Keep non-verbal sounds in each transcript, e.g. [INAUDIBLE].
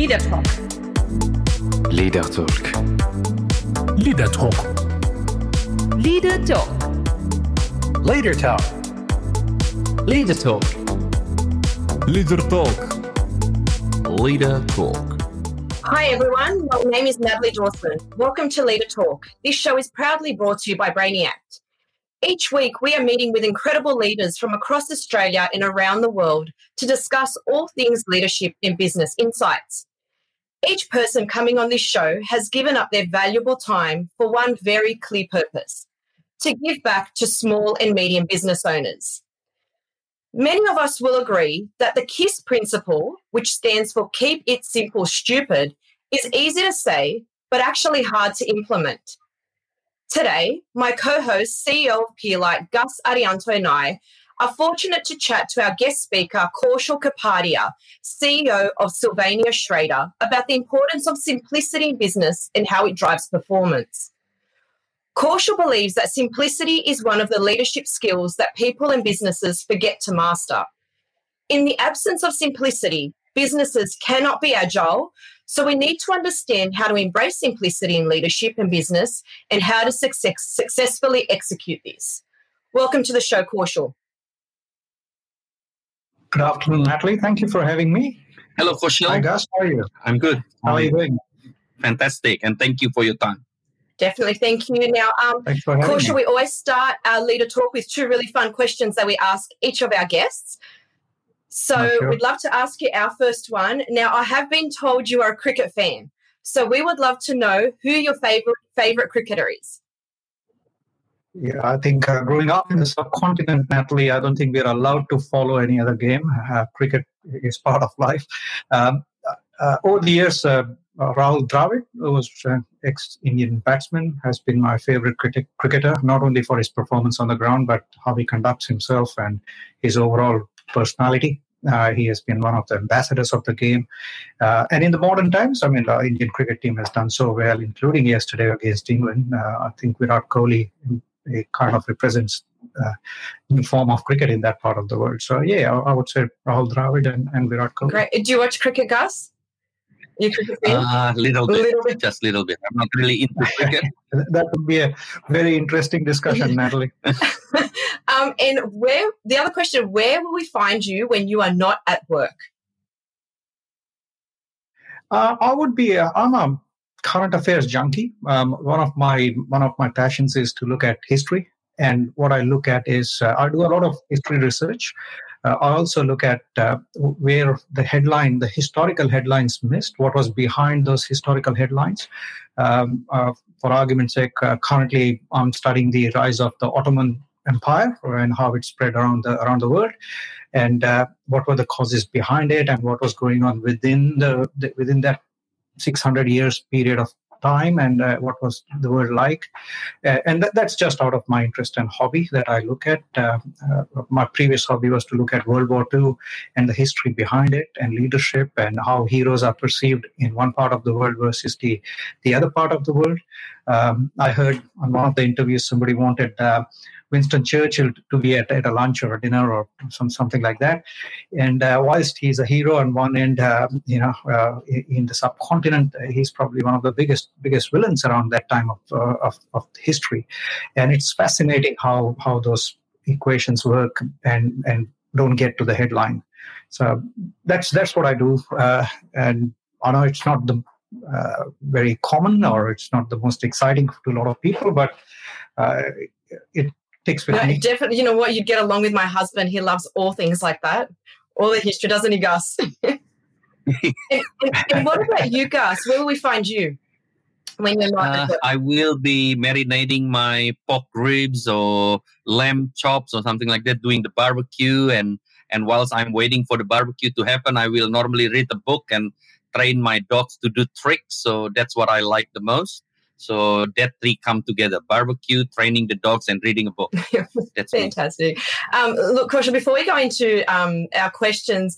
Leader Talk. Leader Talk. Leader Talk. Leader Talk. Leader Talk. Leader Talk. Leader Talk. Leader Talk. Hi everyone, my name is Natalie Dawson. Welcome to Leader Talk. This show is proudly brought to you by Brainiact. Each week, we are meeting with incredible leaders from across Australia and around the world to discuss all things leadership in business insights. Each person coming on this show has given up their valuable time for one very clear purpose to give back to small and medium business owners. Many of us will agree that the KISS principle, which stands for Keep It Simple Stupid, is easy to say, but actually hard to implement. Today, my co host, CEO of Peerlight, Gus Arianto, and I are fortunate to chat to our guest speaker, Kaushal Kapadia, CEO of Sylvania Schréder, about the importance of simplicity in business and how it drives performance. Kaushal believes that simplicity is one of the leadership skills that people and businesses forget to master. In the absence of simplicity, businesses cannot be agile, so we need to understand how to embrace simplicity in leadership and business and how to success- successfully execute this. Welcome to the show, Kaushal. Good afternoon, Natalie. Thank you for having me. Hello, Kaushal. Hi, Gus. How are you? I'm good. How are you doing? Fantastic. And thank you for your time. Definitely, thank you. Now, um, Thanks for having Kaushal, me. we always start our leader talk with two really fun questions that we ask each of our guests. So sure. we'd love to ask you our first one. Now, I have been told you are a cricket fan, so we would love to know who your favorite favorite cricketer is. Yeah, I think uh, growing up in the subcontinent, Natalie, I don't think we're allowed to follow any other game. Uh, cricket is part of life. Um, uh, over the years, uh, uh, Rahul Dravid, who was an ex-Indian batsman, has been my favorite cricket, cricketer, not only for his performance on the ground, but how he conducts himself and his overall personality. Uh, he has been one of the ambassadors of the game. Uh, and in the modern times, I mean, the Indian cricket team has done so well, including yesterday against England. Uh, I think Virat Kohli it kind of represents uh, new form of cricket in that part of the world. So yeah, I, I would say Rahul Dravid and, and Virat Kohli. Great. Do you watch cricket, Gus? You a cricket? Uh, little bit. Little bit. Just little bit. I'm not really into [LAUGHS] cricket. That would be a very interesting discussion, Natalie. [LAUGHS] um, and where the other question: Where will we find you when you are not at work? Uh, I would be. Uh, I'm a current affairs junkie. Um, one of my one of my passions is to look at history, and what I look at is uh, I do a lot of history research. Uh, I also look at uh, where the headline, the historical headlines missed, what was behind those historical headlines. Um, uh, for argument's sake, uh, currently I'm studying the rise of the Ottoman Empire and how it spread around the around the world, and uh, what were the causes behind it, and what was going on within the, the within that 600 years period of time and uh, what was the world like. Uh, and that, that's just out of my interest and hobby that i look at. Uh, uh, my previous hobby was to look at world war ii and the history behind it and leadership and how heroes are perceived in one part of the world versus the the other part of the world um, i heard on one of the interviews somebody wanted uh, Winston Churchill to be at, at a lunch or a dinner or some something like that. And uh, whilst he's a hero on one end, uh, you know, uh, in the subcontinent, he's probably one of the biggest biggest villains around that time of, uh, of of history. And it's fascinating how how those equations work and and don't get to the headline. So that's that's what I do. Uh, and I know it's not the uh, very common or it's not the most exciting to a lot of people, but uh, it takes with No, me. definitely. You know what? You'd get along with my husband. He loves all things like that. All the history, doesn't he, Gus? [LAUGHS] and, and- and what about you, Gus? Where will we find you when you're not? Uh. I will be marinating my pork ribs or lamb chops or something like that, doing the barbecue. And, and whilst I'm waiting for the barbecue to happen, I will normally read a book and train my dogs to do tricks. So that's what I like the most. So that three come together: barbecue, training the dogs, and reading a book. [LAUGHS] That's. Fantastic. Um, look, Kausha, before we go into um, our questions,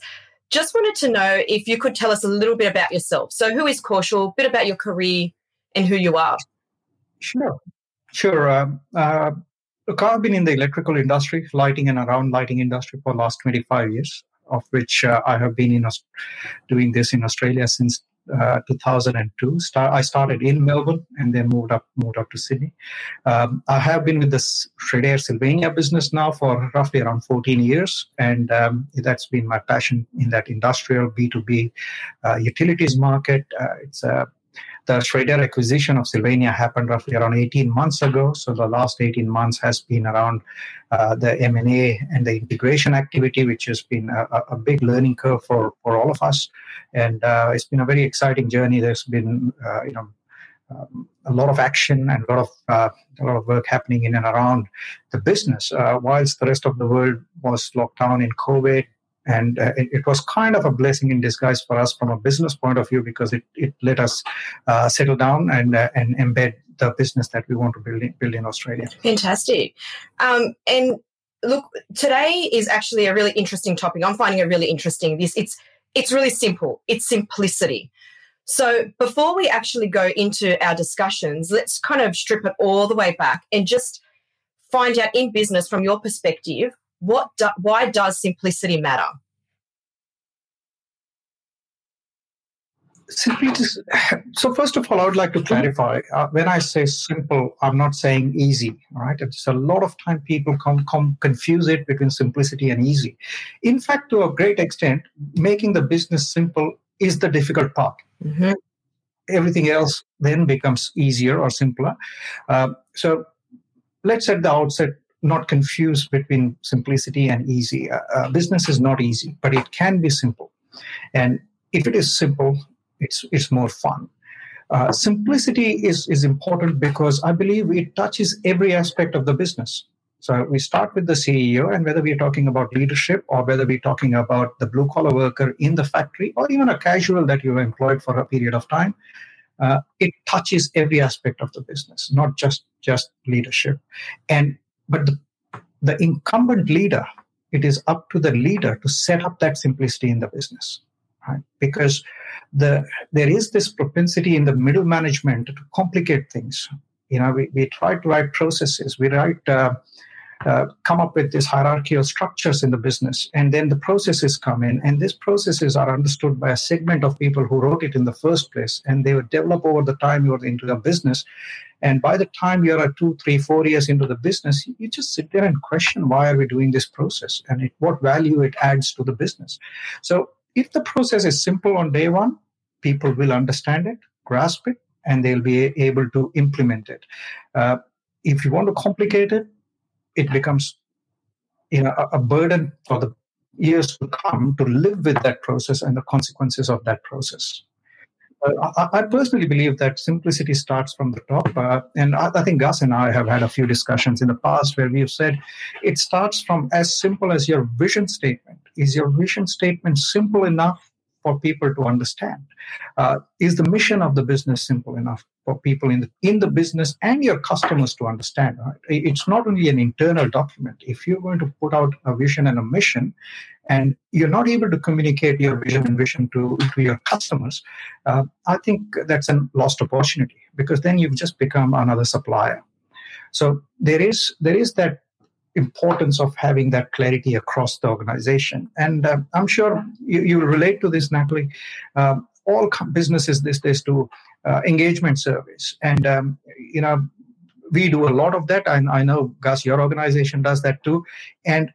just wanted to know if you could tell us a little bit about yourself. So, who is Kaushal, a bit about your career and who you are? Sure, sure. Um, uh, look, I've been in the electrical industry, lighting and around lighting industry for the last 25 years, of which uh, I have been in doing this in Australia since uh, 2002. Start, I started in Melbourne and then moved up moved up to Sydney. Um, I have been with the Schréder Sylvania business now for roughly around 14 years, and um, that's been my passion in that industrial B2B uh, utilities market. Uh, it's a the Schréder acquisition of Sylvania happened roughly around 18 months ago. So the last 18 months has been around uh, the M&A and the integration activity, which has been a, a big learning curve for, for all of us. And uh, it's been a very exciting journey. There's been, uh, you know, um, a lot of action and a lot of uh, a lot of work happening in and around the business. Uh, whilst the rest of the world was locked down in COVID, and uh, it, it, was kind of a blessing in disguise for us from a business point of view because it, it let us uh, settle down and uh, and embed the business that we want to build in, build in Australia. Fantastic, um, and look, today is actually a really interesting topic. I'm finding it really interesting. This it's it's really simple. It's simplicity. So before we actually go into our discussions, let's kind of strip it all the way back and just find out in business from your perspective what do, why does simplicity matter? Simply just, so first of all, I would like to clarify. Uh, when I say simple, I'm not saying easy. Right? It's a lot of time people come, come confuse it between simplicity and easy. In fact, to a great extent, making the business simple is the difficult part. Mm-hmm. Everything else then becomes easier or simpler. Uh, so let's at the outset not confuse between simplicity and easy. Uh, uh, business is not easy, but it can be simple. And if it is simple, it's, it's more fun. Uh, simplicity is, is important because I believe it touches every aspect of the business. So we start with the CEO, and whether we're talking about leadership or whether we're talking about the blue collar worker in the factory or even a casual that you've employed for a period of time, uh, it touches every aspect of the business, not just just leadership. And but the, the incumbent leader, it is up to the leader to set up that simplicity in the business. Right? Because the there is this propensity in the middle management to complicate things. You know, we, we try to write processes, we write uh, uh, come up with these hierarchical structures in the business and then the processes come in and these processes are understood by a segment of people who wrote it in the first place and they would develop over the time you're into the business. And by the time you're two three four years into the business you just sit there and question why are we doing this process? And it, what value it adds to the business. So if the process is simple on day one people will understand it grasp it and they'll be able to implement it. Uh, if you want to complicate it it becomes you know a, a burden for the years to come to live with that process and the consequences of that process. Uh, I, I, personally believe that simplicity starts from the top. Uh, and I, I, think Gus and I have had a few discussions in the past where we have said it starts from as simple as your vision statement. Is your vision statement simple enough for people to understand? Uh, is the mission of the business simple enough people in the in the business and your customers to understand? Right? It's not only an internal document. If you're going to put out a vision and a mission, and you're not able to communicate your vision and vision to, to your customers, uh, I think that's a lost opportunity because then you've just become another supplier. So there is there is that importance of having that clarity across the organization. And uh, I'm sure you, you relate to this, Natalie. Um, all businesses these days do uh, engagement surveys, and um, you know we do a lot of that. And I know Gus, your organization does that too. And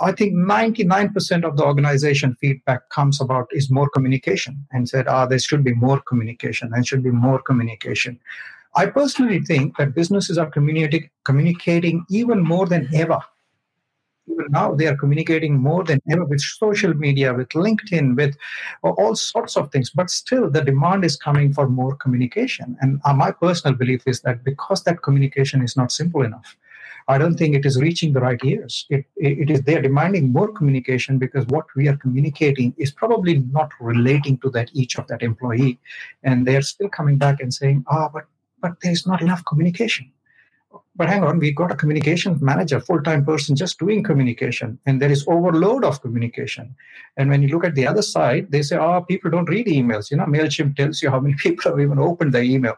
I think 99% of the organization feedback comes about is more communication and said, ah, there should be more communication. There should be more communication. I personally think that businesses are communicating even more than ever. Even now, they are communicating more than ever with social media, with LinkedIn, with all sorts of things. But still, the demand is coming for more communication. And uh, my personal belief is that because that communication is not simple enough, I don't think it is reaching the right ears. It, it is they are demanding more communication because what we are communicating is probably not relating to that each of that employee, and they are still coming back and saying, "Ah, oh, but but there's not enough communication. But hang on, we got a communications manager, full-time person just doing communication, and there is overload of communication. And when you look at the other side, they say, "Oh, people don't read emails." You know, Mailchimp tells you how many [LAUGHS] people have even opened the email.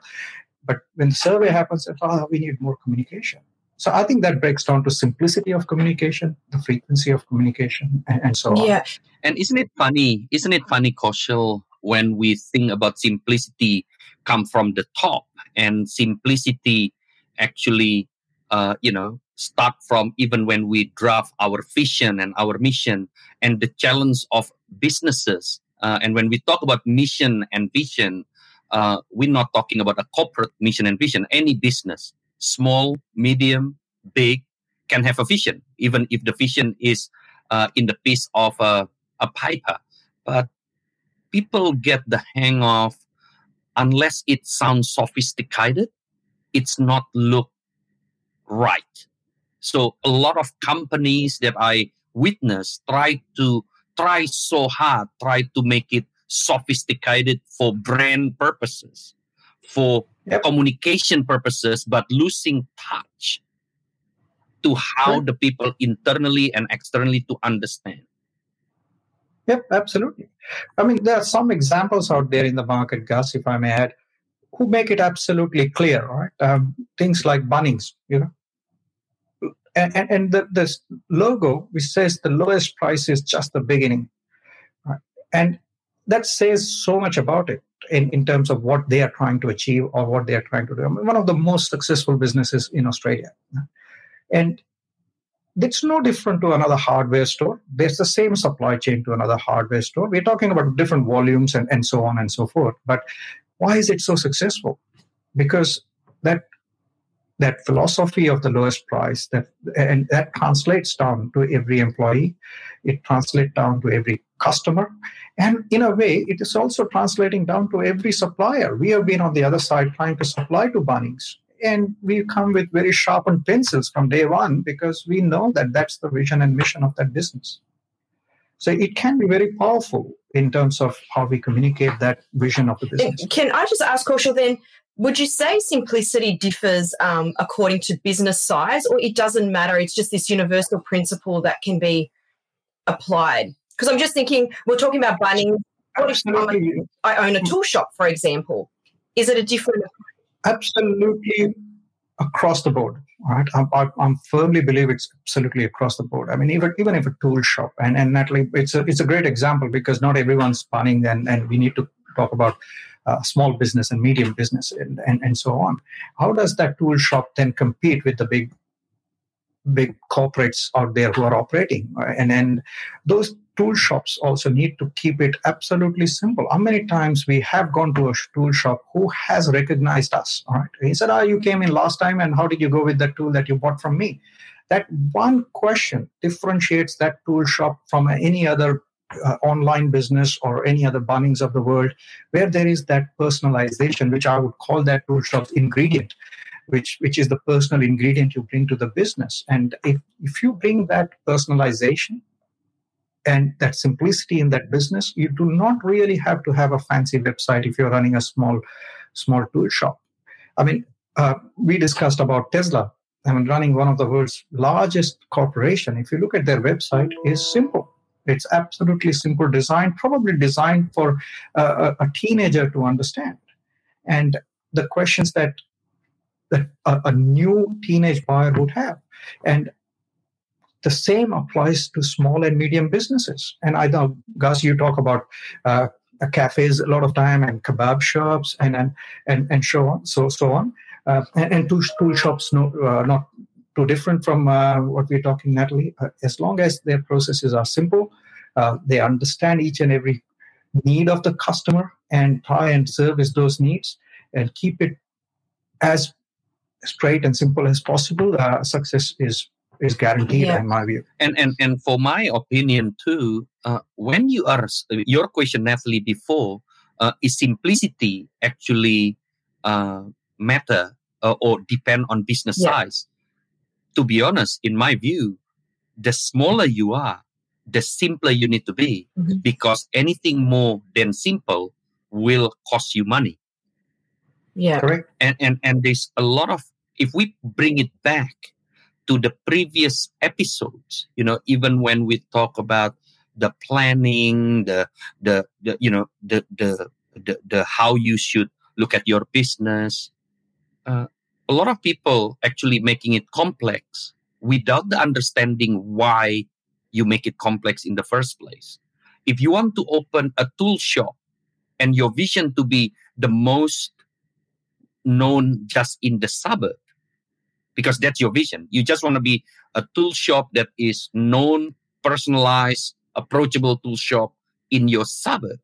But when the survey happens, it's, "Oh, ah, we need more communication." So I think that breaks down to simplicity of communication, the frequency of communication, and, and so on. Yeah. And isn't it funny? Isn't it funny, Kaushal? when we think about simplicity come from the top and simplicity actually uh, you know start from even when we draft our vision and our mission and the challenge of businesses uh, and when we talk about mission and vision uh, we're not talking about a corporate mission and vision. Any business small medium big can have a vision even if the vision is uh, in the piece of a, a paper. But people get the hang of unless it sounds sophisticated it's not look right so a lot of companies that i witness try to try so hard try to make it sophisticated for brand purposes for Yep. communication purposes but losing touch to how Right. the people internally and externally to understand Yep, absolutely. I mean, there are some examples out there in the market, Gus, if I may add, who make it absolutely clear, right? Um, things like Bunnings, you know. And, and, and the, this logo, which says the lowest price is just the beginning. Right? And that says so much about it in, in terms of what they are trying to achieve or what they are trying to do. I mean, one of the most successful businesses in Australia. And it's no different to another hardware store. There's the same supply chain to another hardware store. We're talking about different volumes and, and so on and so forth. But why is it so successful? Because that that philosophy of the lowest price that and that translates down to every employee, it translates down to every customer, and in a way, it is also translating down to every supplier. We have been on the other side trying to supply to Bunnings, and we come with very sharpened pencils from day one because we know that that's the vision and mission of that business. So it can be very powerful in terms of how we communicate that vision of the business. Can I just ask, Kaushal, then, would you say simplicity differs um, according to business size, or it doesn't matter? It's just this universal principle that can be applied? Because I'm just thinking, we're talking about Bunnings. What if I'm a- Absolutely, I own a tool shop, for example? Is it a different? absolutely across the board. Right? I, I, I firmly believe it's absolutely across the board. I mean, even even if a tool shop, and and Natalie, it's a it's a great example because not everyone's planning, and and we need to talk about uh, small business and medium business and, and and so on. How does that tool shop then compete with the big big corporates out there who are operating? Uh, And and those tool shops also need to keep it absolutely simple. How many times we have gone to a tool shop who has recognized us? All right. He said, Ah, you came in last time, and how did you go with that tool that you bought from me? That one question differentiates that tool shop from any other uh, online business or any other Bunnings of the world, where there is that personalization, which I would call that tool shop's ingredient, which which is the personal ingredient you bring to the business. And if if you bring that personalization and that simplicity in that business, you do not really have to have a fancy website if you're running a small small tool shop. I mean, uh, we discussed about Tesla. I mean, running one of the world's largest corporation. If you look at their website, is simple. It's absolutely simple design, probably designed for a, a teenager to understand. And the questions that that a, a new teenage buyer would have, and the same applies to small and medium businesses. And I know, Gus, you talk about uh, uh, cafes a lot of time and kebab shops and and and, and so on, so so on. Uh, and, and tool, shops, no, uh, not too different from uh, what we're talking, Natalie. Uh, as long as their processes are simple, uh, they understand each and every need of the customer and try and service those needs and keep it as straight and simple as possible. Success is is guaranteed, Yeah. in my view. and and and for my opinion too uh, when you are your question natalie before uh, is simplicity actually uh, matter uh, or depend on business Yeah. size to be honest in my view the smaller you are the simpler you need to be Mhm. because anything more than simple will cost you money Yeah. Correct. and and and there's a lot of if we bring it back to the previous episodes you know even when we talk about the planning the the, the you know the, the the the how you should look at your business uh, a lot of people actually making it complex without the understanding why you make it complex in the first place. If you want to open a tool shop and your vision to be the most known just in the suburb because that's your vision. You just want to be a tool shop that is known, personalized, approachable tool shop in your suburb.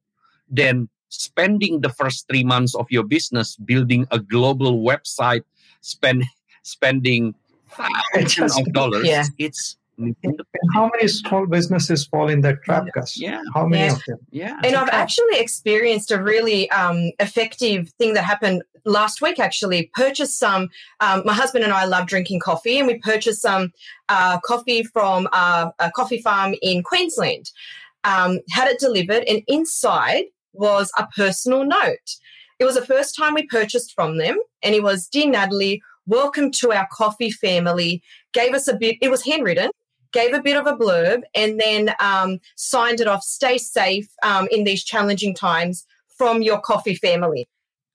Then spending the first three months of your business building a global website, spend [LAUGHS] spending [LAUGHS] thousands of dollars. Yeah. It's how many small businesses fall in that trap, Gus? yeah, How many Yeah. of them? yeah. And I've actually experienced a really um, effective thing that happened last week. Actually, purchased some. Um, my husband and I love drinking coffee, and we purchased some uh, coffee from uh, a coffee farm in Queensland. Um, had it delivered, and inside was a personal note. It was the first time we purchased from them, and it was, "Dear Natalie, welcome to our coffee family." Gave us a bit. It was handwritten gave a bit of a blurb, and then um, signed it off. Stay safe um, in these challenging times from your coffee family.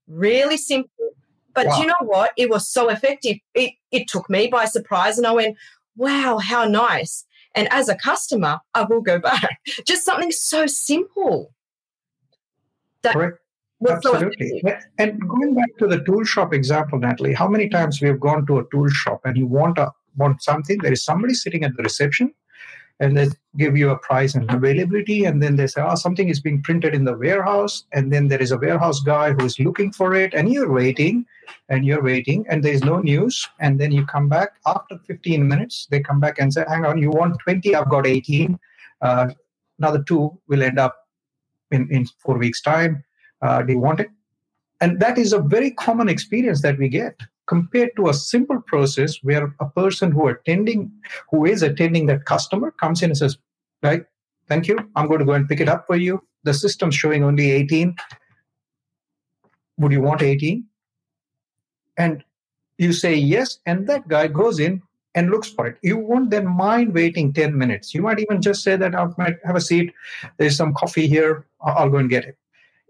Really simple. But do you know what? It was so effective. It, it took me by surprise, and I went, wow, how nice. And as a customer, I will go back. [LAUGHS] Just something so simple. That Correct. so Absolutely. And going back to the tool shop example, Natalie, how many times we have gone to a tool shop and you want a want something? There is somebody sitting at the reception and they give you a price and availability, and then they say, oh, something is being printed in the warehouse, and then there is a warehouse guy who is looking for it, and you're waiting, and you're waiting, and there's no news, and then you come back after 15 minutes, they come back and say, hang on, you want 20, I've got 18. Uh, another two will end up in, in four weeks' time. Uh, do you want it? And that is a very common experience that we get compared to a simple process where a person who attending who is attending that customer comes in and says, right, thank you. I'm going to go and pick it up for you. The system's showing only 18. Would you want 18? And you say yes, and that guy goes in and looks for it. You won't then mind waiting 10 minutes. You might even just say that I might have a seat. There's some coffee here. I'll I'll go and get it.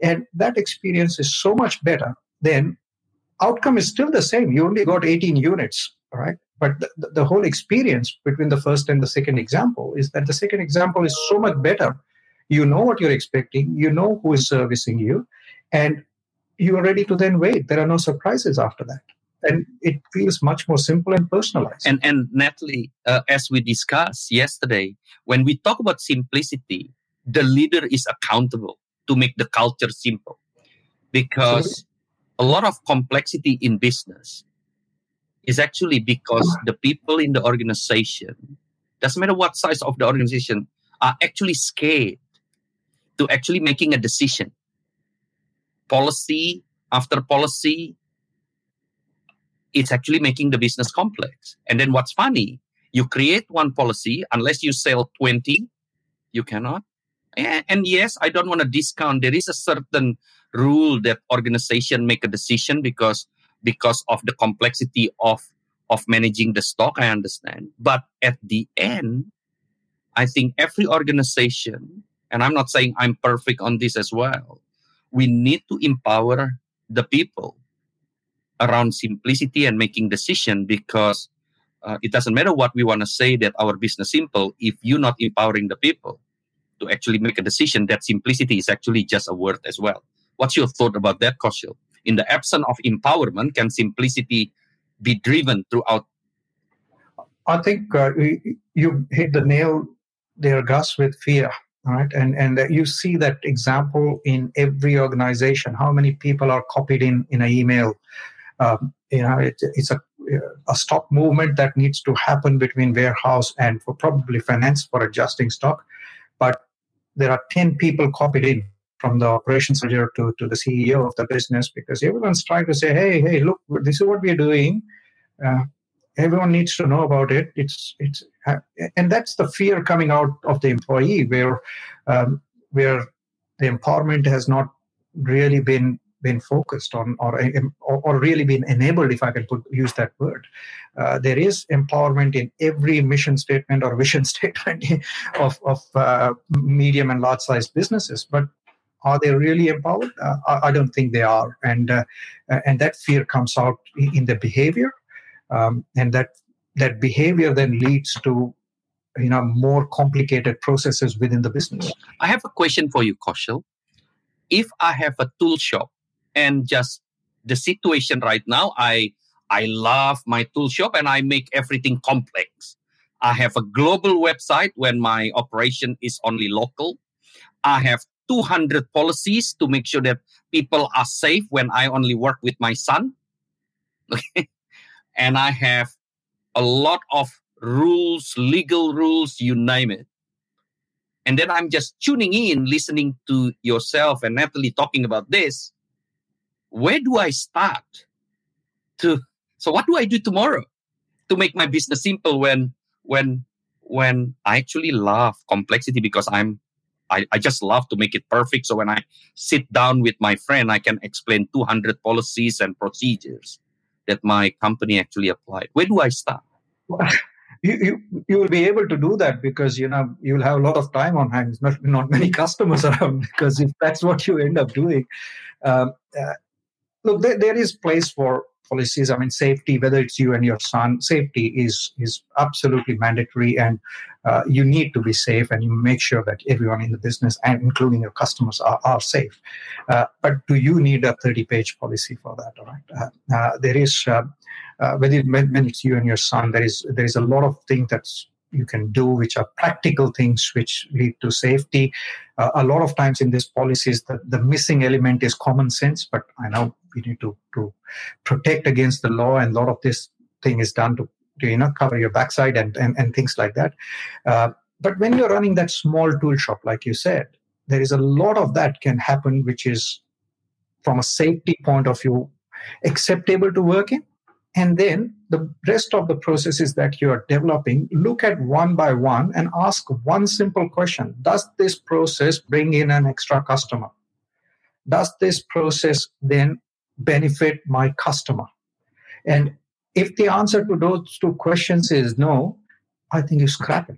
And that experience is so much better than outcome is still the same. You only got 18 units, right? But the, the- whole experience between the first and the second example is that the second example is so much better. You know what you're expecting, you know who is servicing you, and you are ready to then wait. There are no surprises after that. And it feels much more simple and personalized. And and Natalie, uh, as we discussed yesterday, when we talk about simplicity, the leader is accountable to make the culture simple, because a lot of complexity in business is actually because the people in the organization, doesn't matter what size of the organization, are actually scared to actually making a decision. Policy after policy, it's actually making the business complex. And then what's funny, you create one policy, unless you sell 20, you cannot. And, yes, I don't want to discount. There is a certain rule that organization make a decision because because of the complexity of of managing the stock. I understand, but at the end, I think every organization, and I'm not saying I'm perfect on this as well. We need to empower the people around simplicity and making decision because uh, it doesn't matter what we want to say that our business simple if you're not empowering the people to actually make a decision that simplicity is actually just a word as well what's your thought about that Kaushal? in the absence of empowerment can simplicity be driven throughout I think uh, you- hit the nail there, Gus, with fear. Right, and and you see that example in every organization. How many people are copied in in an email? Um, you know, it, it's a a stock movement that needs to happen between warehouse and for probably finance for adjusting stock, but there are ten people copied in from the operations manager to, to the CEO of the business because everyone's trying to say, hey, hey, look, this is what we're doing. Uh, everyone needs to know about it it's it's uh, and that's the fear coming out of the employee where um, where the empowerment has not really been been focused on or or, really been enabled if i can put use that word uh, there is empowerment in every mission statement or vision [LAUGHS] statement of of uh, medium and large sized businesses but are they really empowered uh, I, don't think they are and uh, and that fear comes out in in the behavior um, and that that behavior then leads to you know more complicated processes within the business I have a question for you, Kaushal. if I have a tool shop and just the situation right now, I I love my tool shop and I make everything complex. I have a global website when my operation is only local. I have 200 policies to make sure that people are safe when I only work with my son. [LAUGHS] And I have a lot of rules, legal rules, you name it. And then I'm just tuning in, listening to yourself and Natalie talking about this. Where do I start? To so what do I do tomorrow to make my business simple when when when I actually love complexity because I'm I, I just love to make it perfect. So when I sit down with my friend, I can explain 200 policies and procedures that my company actually applied. Where do I start? [LAUGHS] you, you, you will be able to do that because you know you will have a lot of time on hands not, not many customers [LAUGHS] around because if that's what you end up doing um, uh, look there, there is place for policies. I mean safety whether it's you and your son safety is is absolutely mandatory and uh, you need to be safe and you make sure that everyone in the business and including your customers are, are safe. Uh, but do you need a 30 page policy for that all right? Uh, uh there is uh, uh, when, when it's you and your son there is there is a lot of things that's you can do which are practical things which lead to safety. Uh, a lot of times in these policies the, the missing element is common sense but i know we need to, to protect against the law and a lot of this thing is done to to you know cover your backside and and, and things like that. Uh, but when you're running that small tool shop like you said there is a lot of that can happen which is from a safety point of view acceptable to work in. And then the rest of the processes that you are developing look at one by one and ask one simple question. Does this process bring in an extra customer? Does this process then benefit my customer and if the answer to those two questions is no, I think you scrap it.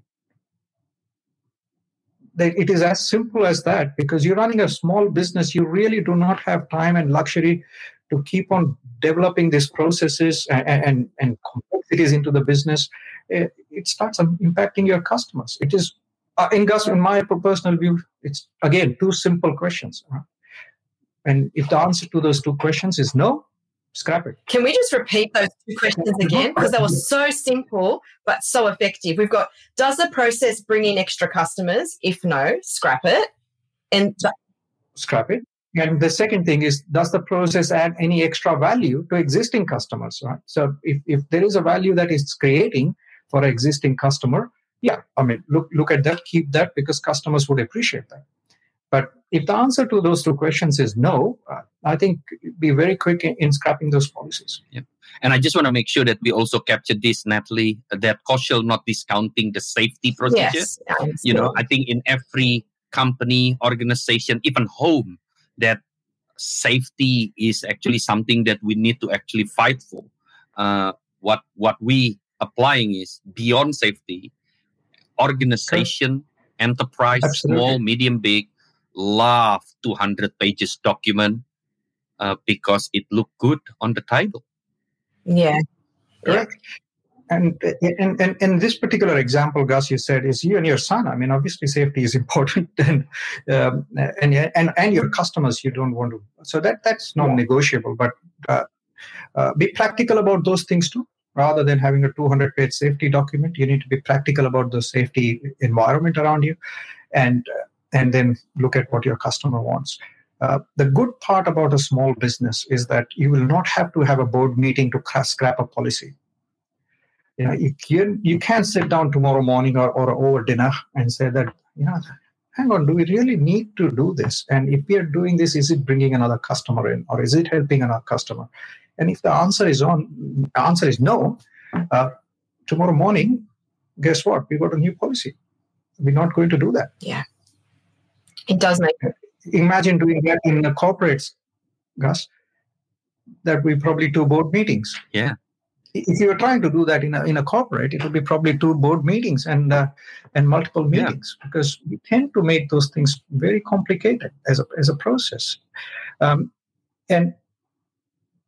It is as simple as that because you're running a small business. You really do not have time and luxury to keep on developing these processes and, and, and complexities into the business. It, it starts impacting your customers. It is, uh, in my personal view, it's again two simple questions. And if the answer to those two questions is no, scrap it. Can we just repeat those two questions again? [LAUGHS] Because they were so simple but so effective. We've got Does the process bring in extra customers? If no, scrap it. And th- scrap it. And the second thing is, does the process add any extra value to existing customers? Right. So if, if there is a value that it's creating for an existing customer, yeah, I mean, look look at that, keep that because customers would appreciate that. But if the answer to those two questions is no, uh, I think be very quick in, in scrapping those policies. Yep. And I just want to make sure that we also capture this, Natalie, that Kaushal not discounting the safety procedure. Yes, you know, I think in every company, organization, even home, that safety is actually something that we need to actually fight for. Uh, what what we applying is beyond safety, organization, okay. enterprise, Absolutely. small, medium, big love 200 pages document uh, because it looked good on the title. Yeah. Correct. And, and, and in this particular example, Gus, you said is you and your son. I mean, obviously, safety is [LAUGHS] important, and um, and and and your customers. You don't want to. So that that's non-negotiable. But uh, uh, be practical about those things too. Rather than having a 200-page safety document, you need to be practical about the safety environment around you, and uh, and then look at what your customer wants. Uh, the good part about a small business is that you will not have to have a board meeting to scrap a policy. You know, you can you can sit down tomorrow morning or, or over dinner and say that you know, hang on, do we really need to do this? And if we are doing this, is it bringing another customer in, or is it helping another customer? And if the answer is on, answer is no. Uh, tomorrow morning, guess what? We got a new policy. We're not going to do that. Yeah. It does make Imagine doing that in the corporates, Gus. That we probably two board meetings. Yeah. If you were trying to do that in a in a corporate, it would be probably two board meetings and uh, and multiple meetings yeah. because we tend to make those things very complicated as a as a process, um, and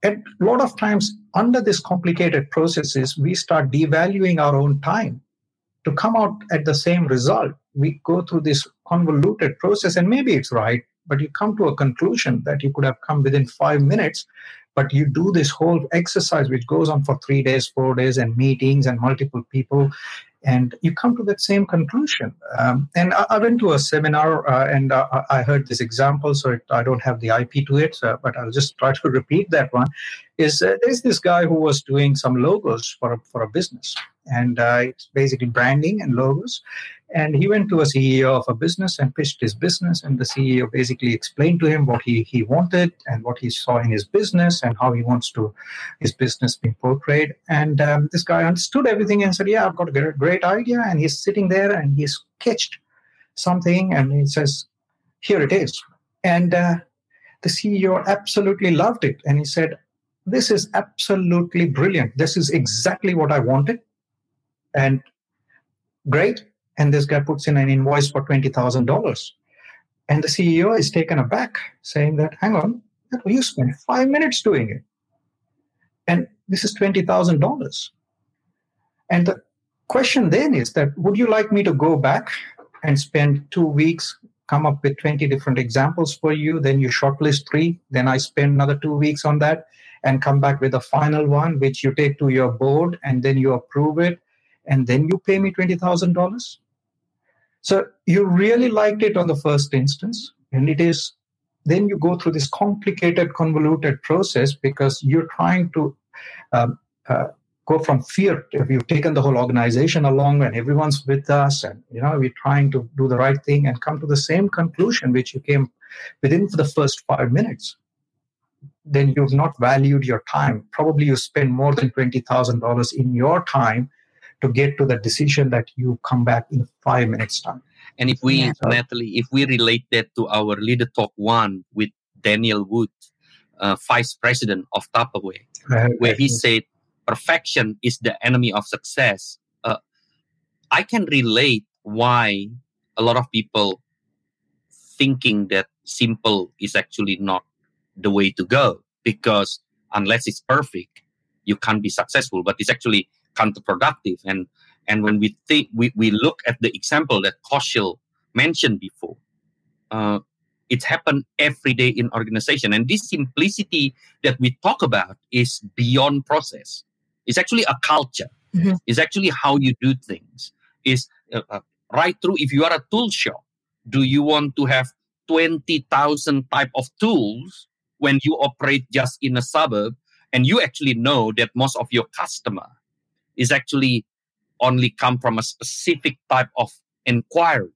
and a lot of times under these complicated processes, we start devaluing our own time to come out at the same result we go through this convoluted process and maybe it's right but you come to a conclusion that you could have come within five minutes but you do this whole exercise which goes on for three days four days and meetings and multiple people and you come to that same conclusion. Um, and I, I, went to a seminar uh, and uh, i heard this example so it, i don't have the ip to it but i'll just try to [LAUGHS] repeat that one is uh, there's this guy who was doing some logos for a, for a business and uh, it's basically branding and logos and he went to a CEO of a business and pitched his business. And the CEO basically explained to him what he, he wanted and what he saw in his business and how he wants to his business being portrayed. And um, this guy understood everything and said, "Yeah, I've got a great idea." And he's sitting there and he sketched something and he says, "Here it is." And uh, the CEO absolutely loved it and he said, "This is absolutely brilliant. This is exactly what I wanted." And great and this guy puts in an invoice for $20,000. And the CEO is taken aback, saying that, hang on, you spent five minutes doing it. And this is $20,000. And the question then is that, would you like me to go back and spend two weeks, come up with 20 different examples for you, then you shortlist three, then I spend another two weeks on that and come back with a final one, which you take to your board and then you approve it, and then you pay me $20,000? So you really liked it on the first instance, and it is then you go through this complicated, convoluted process because you're trying to um, uh, go from fear. If you've taken the whole organization along and everyone's with us, and you know we're trying to do the right thing and come to the same conclusion which you came within the first five minutes, then you've not valued your time. Probably you spend more than twenty thousand dollars in your time to get to the decision that you come back in five minutes time and if we yeah. natalie if we relate that to our leader talk one with daniel wood uh, vice president of tupperware right. where he said perfection is the enemy of success uh, i can relate why a lot of people thinking that simple is actually not the way to go because unless it's perfect you can't be successful but it's actually counterproductive. And and when we think we, we look at the example that Kaushal mentioned before, uh, it's happened every day in organization. And this simplicity that we talk about is beyond process. It's actually a culture. Mm-hmm. It's actually how you do things. Is uh, uh, right through. If you are a tool shop, do you want to have twenty thousand type of tools when you operate just in a suburb, and you actually know that most of your customer is actually only come from a specific type of inquiry.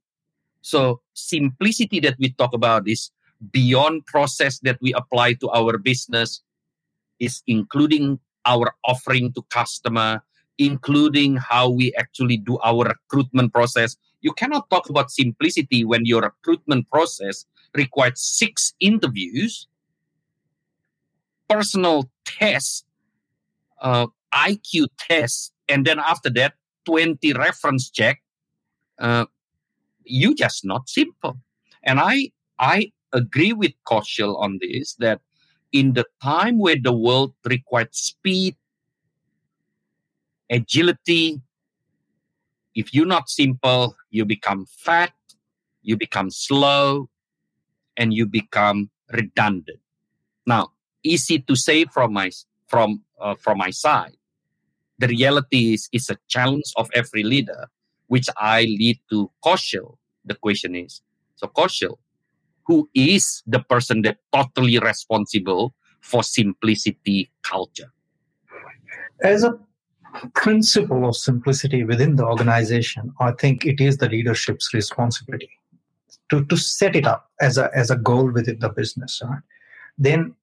So simplicity that we talk about is beyond process that we apply to our business is including our offering to customer, including how we actually do our recruitment process. You cannot talk about simplicity when your recruitment process requires six interviews, personal tests, uh, IQ test, and then after that, 20 reference check, uh, you just not simple. And I I agree with Kaushal on this that in the time where the world required speed, agility, if you're not simple, you become fat, you become slow, and you become redundant. Now, easy to say from my from uh, from my side the reality is is a challenge of every leader which i lead to Kaushal the question is so Kaushal who is the person that totally responsible for simplicity culture as a principle of simplicity within the organization i think it is the leadership's responsibility to, to set it up as a as a goal within the business right? then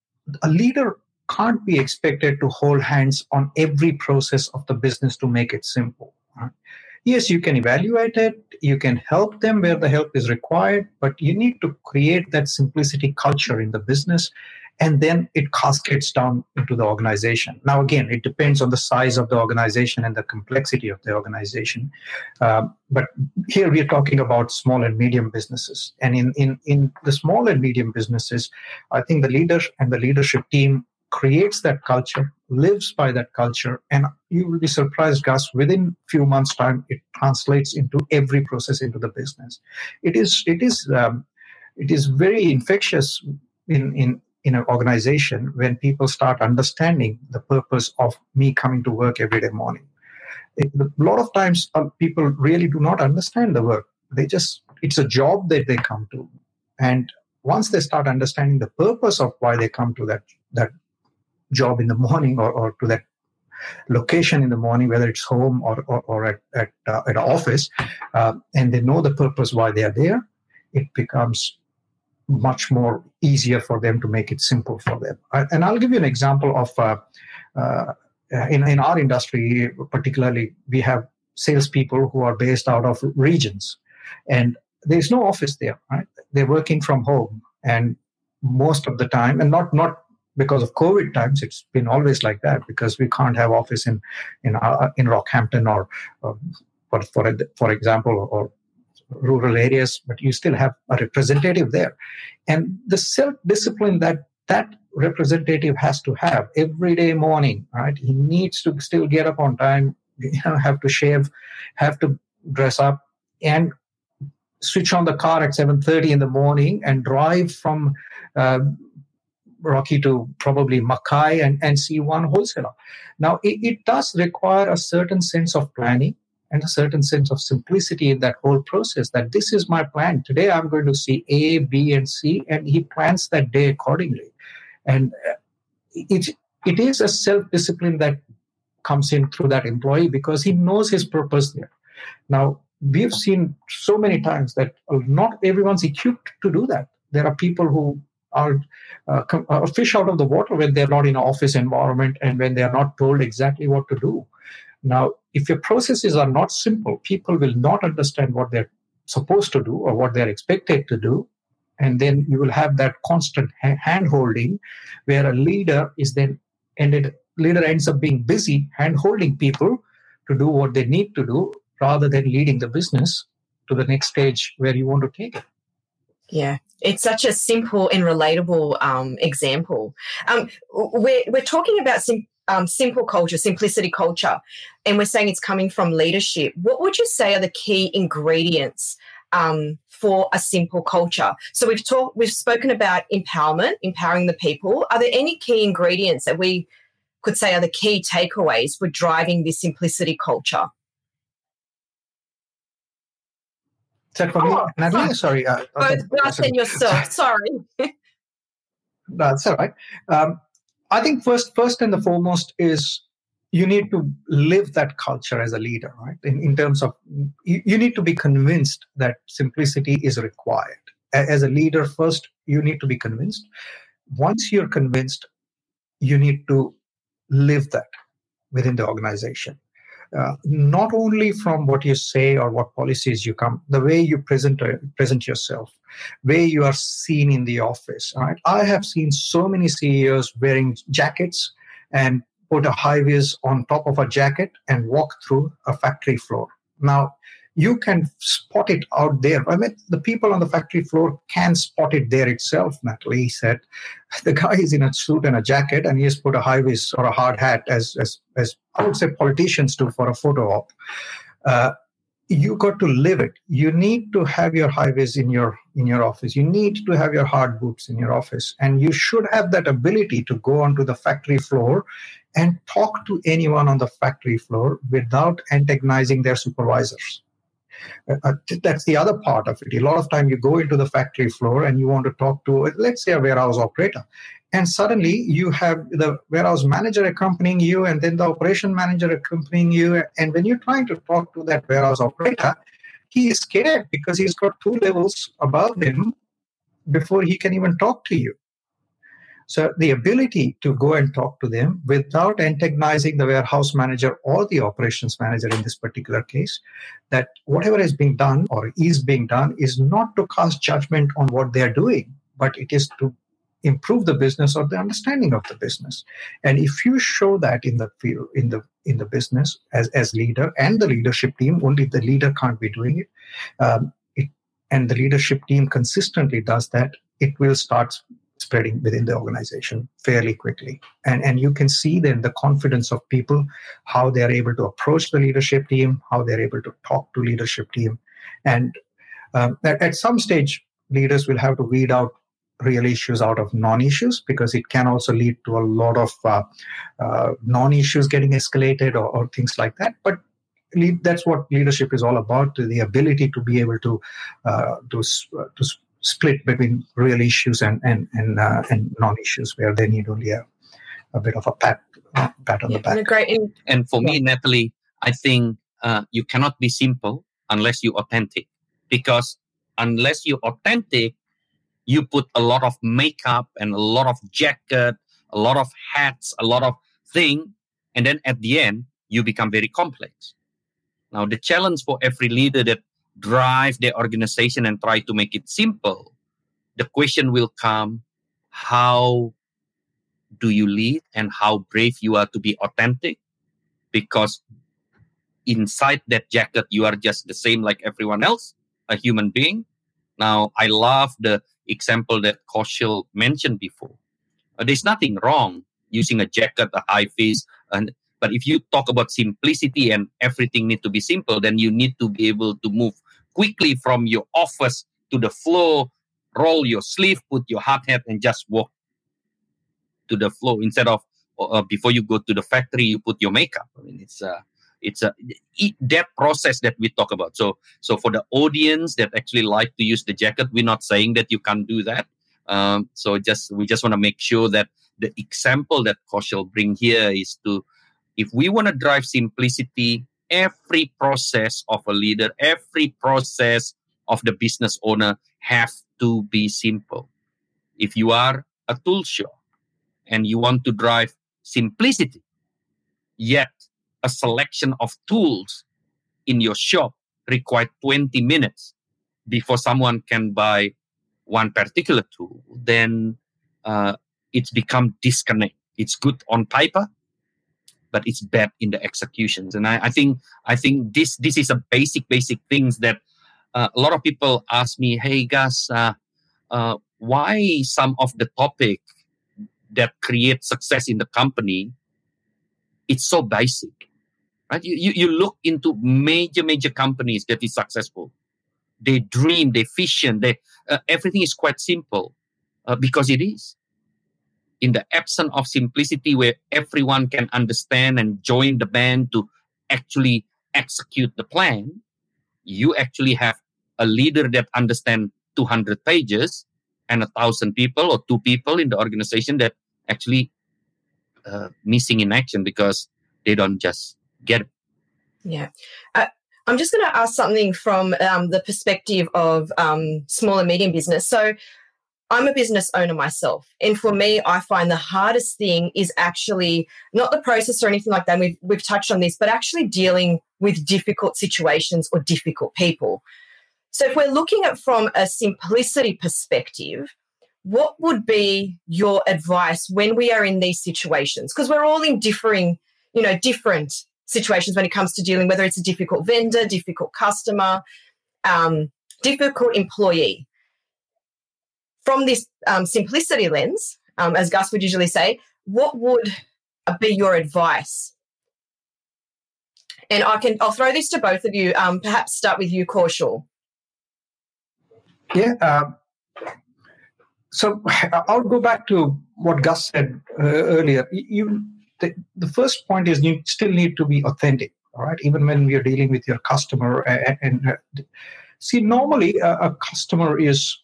a leader can't be expected to hold hands on every process of the business to make it simple. Right? Yes, you can evaluate it, you can help them where the help is required, but you need to create that simplicity culture in the business and then it cascades down into the organization. Now, again, it depends on the size of the organization and the complexity of the organization. Um, but here we are talking about small and medium businesses. And in, in, in the small and medium businesses, I think the leader and the leadership team creates that culture, lives by that culture, and you will be surprised, Gus. Within few months' time, it translates into every process into the business. It is it is um, it is very infectious in, in, in an organization when people start understanding the purpose of me coming to work every day morning. It, a lot of times, uh, people really do not understand the work. They just, it's a job that they come to. And once they start understanding the purpose of why they come to that, that job in the morning or, or to that location in the morning, whether it's home or, or, or at, at, uh, at an office, uh, and they know the purpose why they are there, it becomes much more easier for them to make it simple for them. and I'll give you an example of uh, uh, in, in our industry, particularly, we have salespeople who are based out of regions, and there's no office there. Right? They're working from home, and most of the time, and not not because of COVID times, it's been always like that because we can't have office in in uh, in Rockhampton or, or for for for example or rural areas, but you still have a representative there, and the self discipline that that representative has to have every day morning, right? He needs to still get up on time, [LAUGHS] you know, have to shave, have to dress up, and switch on the car at 7.30 in the morning and drive from uh, Rocky to probably Mackay and, and see one wholesaler. Now, it, it does require a certain sense of planning and a certain sense of simplicity in that whole process that this is my plan. Today I'm going to see A, B, and C, and he plans that day accordingly. And uh, it, it is a self discipline that comes in through that employee because he knows his purpose there. Now, we've seen so many times that not everyone's equipped to do that. There are people who are uh, uh, fish out of the water when they're not in an office environment and when they are not told exactly what to do. Now, if your processes are not simple, people will not understand what they're supposed to do or what they're expected to do. And then you will have that constant hand holding where a leader is then ended, leader ends up being busy hand holding people to do what they need to do rather than leading the business to the next stage where you want to take it. Yeah, it's such a simple and relatable um, example. Um, we're, we're talking about sim- um, simple culture, simplicity culture, and we're saying it's coming from leadership. What would you say are the key ingredients um, for a simple culture? So we've talked, we've spoken about empowerment, empowering the people. Are there any key ingredients that we could say are the key takeaways for driving this simplicity culture? Oh, sorry. Uh, Both us and yourself. Sorry. That's [LAUGHS] all right. Um, I think first, first and the foremost is you need to live that culture as a leader, right? In, in terms of you, you need to be convinced that simplicity is required. As a leader, first you need to be convinced. Once you're convinced, you need to live that within the organization uh, not only from what you say or what policies you come, the way you present uh, present yourself, way you are seen in the office. Right? I have seen so many CEOs wearing jackets and put a high vis on top of a jacket and walk through a factory floor. Now, you can spot it out there. I mean, the people on the factory floor can spot it there itself, Natalie said. [LAUGHS] The guy is in a suit and a jacket, and he has put a high vis or a hard hat, as, as, as I would say politicians do for a photo op. Uh, you got to live it. You need to have your high vis in your in your office. You need to have your hard boots in your office, and you should have that ability to go onto the factory floor and talk to anyone on the factory floor without antagonizing their supervisors uh, uh that's the other part of it. A lot of time you go into the factory floor and you want to talk to, let's say, a warehouse operator. And suddenly you have the warehouse manager accompanying you and then the operation manager accompanying you. And when you're trying to talk to that warehouse operator, he is scared because he's got two levels above him before he can even talk to you. So the ability to go and talk to them without antagonizing the warehouse manager or the operations manager in this particular case, that whatever is being done or is being done is not to cast judgment on what they're doing, but it is to improve the business or the understanding of the business. And if you show that in the field, in the in the business as as leader and the leadership team, only the leader can't be doing it. Um, it and the leadership team consistently does that. It will start spreading within the organization fairly quickly. And, and you can see then the confidence of people, how they're able to approach the leadership team, how they're able to talk to leadership team. And um, at, at some stage, leaders will have to weed out real issues out of non-issues because it can also lead to a lot of uh, uh, non-issues getting escalated or, or, things like that but lead, that's what leadership is all about the ability to be able to uh, to, to split between real issues and and and, uh, and non-issues where they need only a, a bit of a pat uh, pat on yeah, the back great and for yeah. me natalie i think uh, you cannot be simple unless you authentic because unless you authentic you put a lot of makeup and a lot of jacket, a lot of hats, a lot of thing, and then at the end you become very complex. Now the challenge for every leader that drive the organization and try to make it simple, the question will come: How do you lead, and how brave you are to be authentic? Because inside that jacket, you are just the same like everyone else, a human being. Now I love the example that Kaushal mentioned before. Uh, there's nothing wrong using a jacket, a high face, and but if you talk about simplicity and everything need to be simple, then you need to be able to move quickly from your office to the floor, roll your sleeve, put your hard hat, and just walk to the floor. Instead of uh, before you go to the factory, you put your makeup. I mean, it's uh, it's a that process that we talk about. So so for the audience that actually like to use the jacket we're not saying that you can't do that. Um, so just we just want to make sure that the example that Kaushal bring here is to if we want to drive simplicity every process of a leader every process of the business owner have to be simple if you are a tool shop and you want to drive simplicity yet a selection of tools in your shop require 20 minutes before someone can buy one particular tool, then uh, it's become disconnect. It's good on paper, but it's bad in the executions. And I, I think I think this this is a basic basic things that uh, a lot of people ask me, "Hey, guys, uh, uh, why some of the topic that create success in the company it's so basic right? You, you, you look into major major companies that is successful. They dream they vision they uh, everything is quite simple uh, because it is in the absence of simplicity where everyone can understand and join the band to actually execute the plan you actually have a leader that understand 200 pages and a thousand people or two people in the organization that actually uh, missing in action because they don't just get it. Yeah. Uh, I'm just going to ask something from um, the perspective of um, small and medium business. So, I'm a business owner myself. And for me, I find the hardest thing is actually not the process or anything like that. We've, we've touched on this, but actually dealing with difficult situations or difficult people. So, if we're looking at from a simplicity perspective, what would be your advice when we are in these situations? Because we're all in differing, you know, different situations when it comes to dealing, whether it's a difficult vendor, difficult customer, um, difficult employee. From this um, simplicity lens, um, as Gus would usually say, what would be your advice? And I can I'll throw this to both of you. Um, perhaps start with you, Kaushal. Yeah. Uh, so [LAUGHS] I'll go back to what Gus said uh, earlier. You the, the first point is you still need to be authentic all right even when we are dealing with your customer and, and uh, see normally a, a, customer is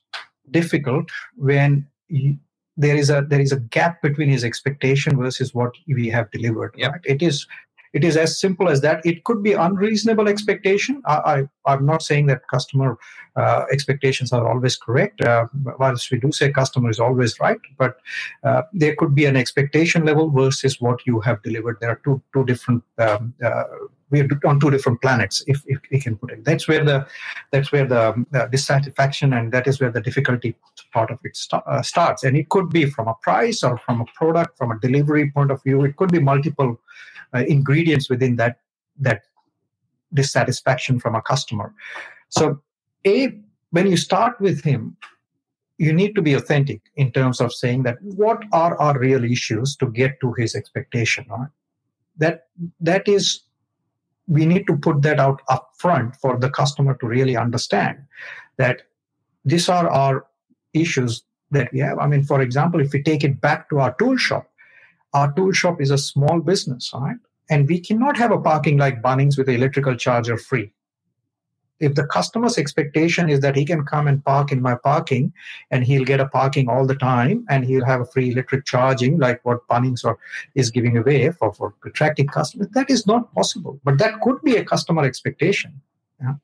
difficult when you, there is a there is a gap between his expectation versus what we have delivered yep. right? It is it is as simple as that. It could be unreasonable expectation. I, I am not saying that customer uh, expectations are always correct. Uh, whilst we do say customer is always right but uh, there could be an expectation level versus what you have delivered. There are two two different um, uh, we're on two different planets if, if we can put it. That's where the that's where the uh, dissatisfaction and that is where the difficulty part of it st- uh, starts. And it could be from a price or from a product from a delivery point of view. It could be multiple uh, ingredients within that that dissatisfaction from a customer. So a when you start with him you need to be authentic in terms of saying that what are our real issues to get to his expectation right? that that is we need to put that out up front for the customer to really understand that these are our issues that we have. I mean, for example, if we take it back to our tool shop, our tool shop is a small business, right? And we cannot have a parking like Bunnings with electrical charger free if the customer's expectation is that he can come and park in my parking and he'll get a parking all the time and he'll have a free electric charging like what Bunnings or is giving away for, for attracting customers, that is not possible. But that could be a customer expectation. Yeah.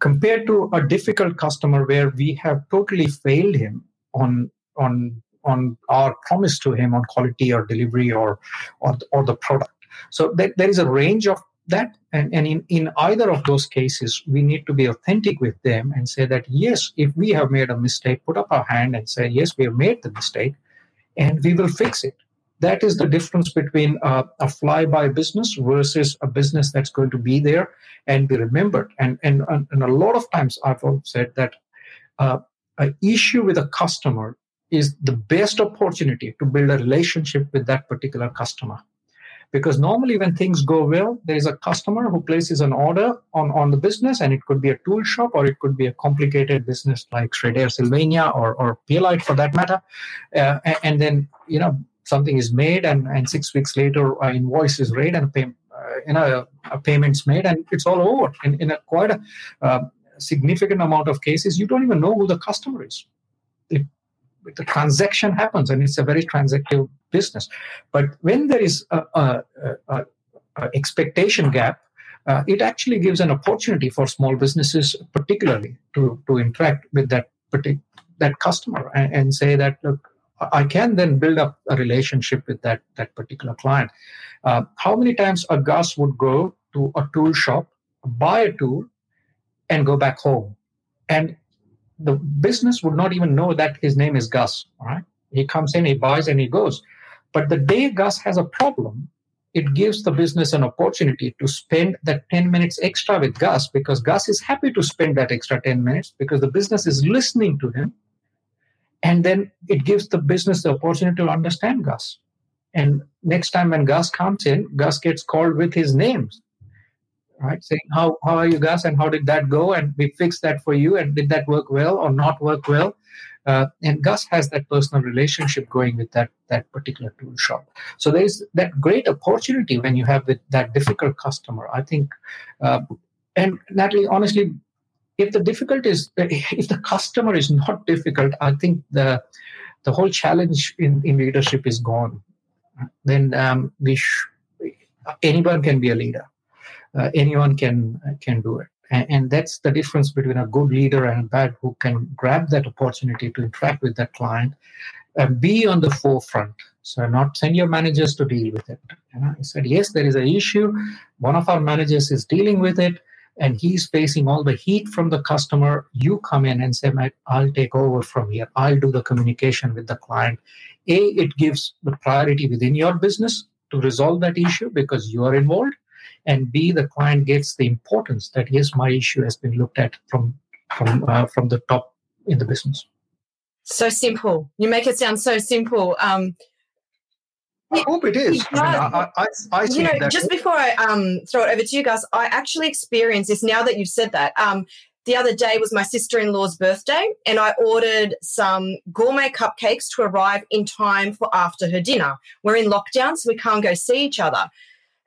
Compared to a difficult customer where we have totally failed him on on on our promise to him on quality or delivery or or, or the product. So there, there is a range of that and, and in, in either of those cases we need to be authentic with them and say that yes if we have made a mistake put up our hand and say yes we have made the mistake and we will fix it. That is the difference between a, a fly-by business versus a business that's going to be there and be remembered. And and, and a lot of times i've said that uh, an issue with a customer is the best opportunity to build a relationship with that particular customer because normally when things go well there is a customer who places an order on, on the business and it could be a tool shop or it could be a complicated business like Schréder Sylvania or, or Pierlite for that matter. Uh, and, then you know something is made and, and six weeks later an invoice is read and pay, uh, you know, a, a payment's made and it's all over. In, in a quite a uh, significant amount of cases you don't even know who the customer is. It, the transaction happens and it's a very transactive business. But when there is a, a, a, a expectation gap, uh, it actually gives an opportunity for small businesses, particularly, to, to interact with that particular that customer and, and say that look, I can then build up a relationship with that that particular client. Uh, how many times a Gus would go to a tool shop, buy a tool, and go back home, and the business would not even know that his name is Gus. Right, he comes in, he buys, and he goes. But the day Gus has a problem, it gives the business an opportunity to spend that 10 minutes extra with Gus because Gus is happy to spend that extra 10 minutes because the business is listening to him. And then it gives the business the opportunity to understand Gus. And next time when Gus comes in, Gus gets called with his names, right? Saying, how, how are you, Gus? And how did that go? And we fixed that for you. And did that work well or not work well? Uh, and Gus has that personal relationship going with that that particular tool shop. So there is that great opportunity when you have with that difficult customer. I think, uh, and Natalie, honestly, if the difficult is [LAUGHS] if the customer is not difficult, I think the the whole challenge in, in leadership is gone. Then um, we sh- anyone can be a leader. Uh, anyone can can do it. And, and that's the difference between a good leader and a bad who can grab that opportunity to interact with that client and be on the forefront. So not send your managers to deal with it. And I said, yes, there is an issue. One of our managers is dealing with it and he's facing all the heat from the customer. You come in and say, I'll take over from here. I'll do the communication with the client. A, it gives the priority within your business to resolve that issue because you are involved and b the client gets the importance that yes my issue has been looked at from from uh, from the top in the business so simple you make it sound so simple um I hope it is. I, mean, I, I, I you know, just before I um, throw it over to you guys, I actually experienced this now that you've said that. Um, the other day was my sister in law's birthday, and I ordered some gourmet cupcakes to arrive in time for after her dinner. We're in lockdown, so we can't go see each other.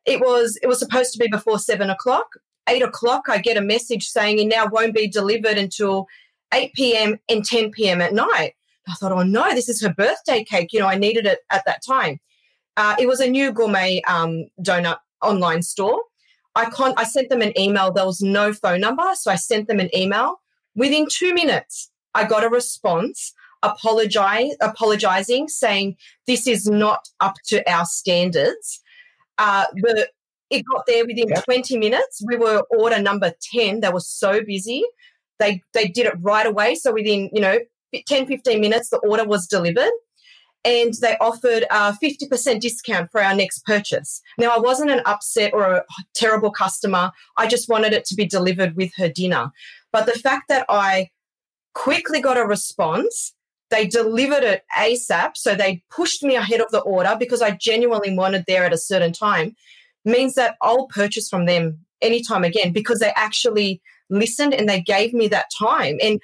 It was it was supposed to be before seven o'clock. Eight o'clock, I get a message saying it now won't be delivered until 8 p.m. and 10 p.m. at night. I thought, oh no, this is her birthday cake. You know, I needed it at that time. Uh, it was a new gourmet um, donut online store. I I sent them an email. There was no phone number, so I sent them an email. Within two minutes, I got a response apologize, apologizing, saying this is not up to our standards. Uh, the, it got there within 20 minutes. We were order number 10. They were so busy. They, they did it right away. So within, you know, 10, 15 minutes, the order was delivered and they offered a 50% discount for our next purchase. Now, I wasn't an upset or a terrible customer. I just wanted it to be delivered with her dinner. But the fact that I quickly got a response they delivered it ASAP. So they pushed me ahead of the order because I genuinely wanted there at a certain time, means that I'll purchase from them anytime again because they actually listened and they gave me that time. And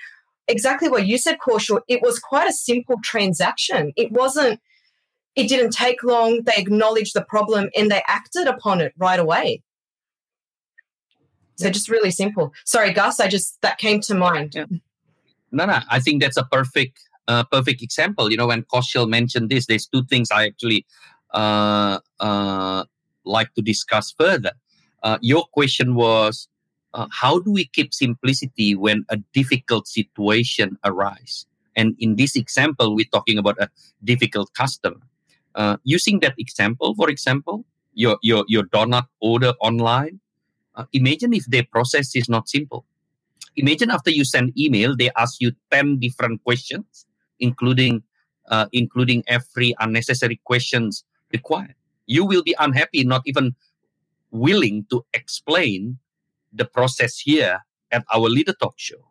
exactly what you said, Kaushal. It was quite a simple transaction. It wasn't, it didn't take long. They acknowledged the problem and they acted upon it right away. So just really simple. Sorry, Gus, I just, that came to mind. Yeah. No, no, I think that's a perfect, uh, perfect example. You know, when Kaushal mentioned this, there's two things I actually uh, uh, like to discuss further. Uh, your question was, uh, how do we keep simplicity when a difficult situation arises? And in this example, we're talking about a difficult customer. Uh, using that example, for example, your your your donut order online. Imagine if their process is not simple. Imagine after you send email, they ask you ten different questions, including uh, including every unnecessary questions required. You will be unhappy, not even willing to explain the process here at our leader talk show.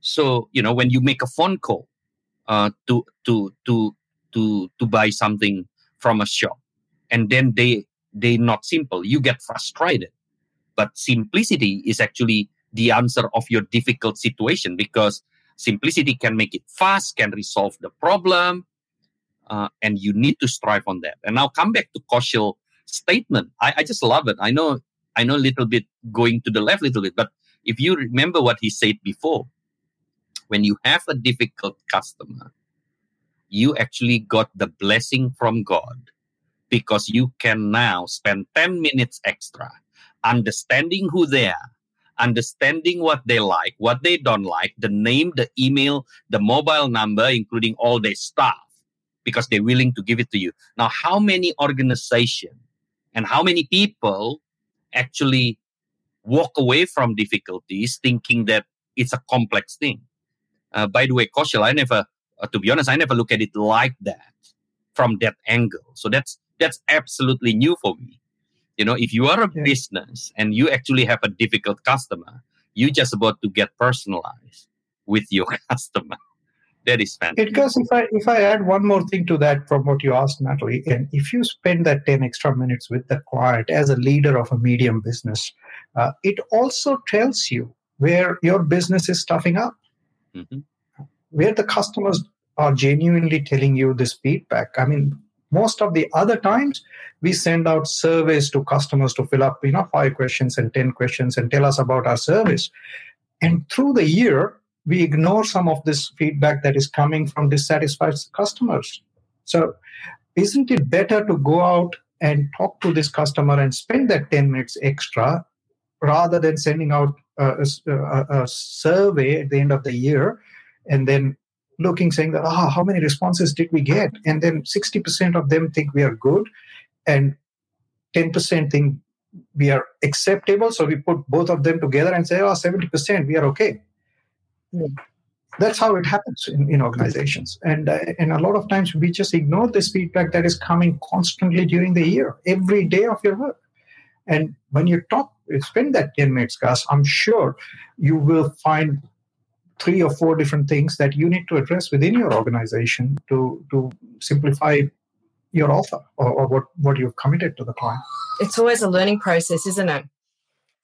So you know when you make a phone call uh, to to to to to buy something from a shop, and then they they not simple, you get frustrated. But simplicity is actually the answer of your difficult situation because simplicity can make it fast, can resolve the problem, uh, and you need to strive on that. And now come back to Kaushal statement. I, I just love it. I know I know a little bit going to the left a little bit, but if you remember what he said before, when you have a difficult customer, you actually got the blessing from God because you can now spend 10 minutes extra understanding who they are, understanding what they like, what they don't like, the name, the email, the mobile number, including all their stuff, because they're willing to give it to you. Now, how many organizations and how many people actually walk away from difficulties thinking that it's a complex thing. Uh, by the way, Kaushal, I never, uh, to be honest, I never look at it like that from that angle. So that's that's absolutely new for me. You know, if you are a yeah. business and you actually have a difficult customer, you just about to get personalized with your [LAUGHS] customer that is fantastic. Because if I if I add one more thing to that from what you asked, Natalie, and if you spend that ten extra minutes with the client as a leader of a medium business, uh, it also tells you where your business is stuffing up, mm-hmm. where the customers are genuinely telling you this feedback. I mean, most of the other times we send out surveys to customers to fill up, you know, five questions and ten questions and tell us about our service. And through the year, we ignore some of this feedback that is coming from dissatisfied customers. So, isn't it better to go out and talk to this customer and spend that 10 minutes extra rather than sending out a, a, a survey at the end of the year and then looking saying that ah how many responses did we get? And then 60% of them think we are good and 10% think we are acceptable. So we put both of them together and say oh 70% we are okay. That's how it happens in, in organizations. And uh, and a lot of times we just ignore this feedback that is coming constantly during the year every day of your work. And when you talk spend that 10 minutes guys i'm sure you will find three or four different things that you need to address within your organization to to simplify your offer or, or what what you've committed to the client it's always a learning process isn't it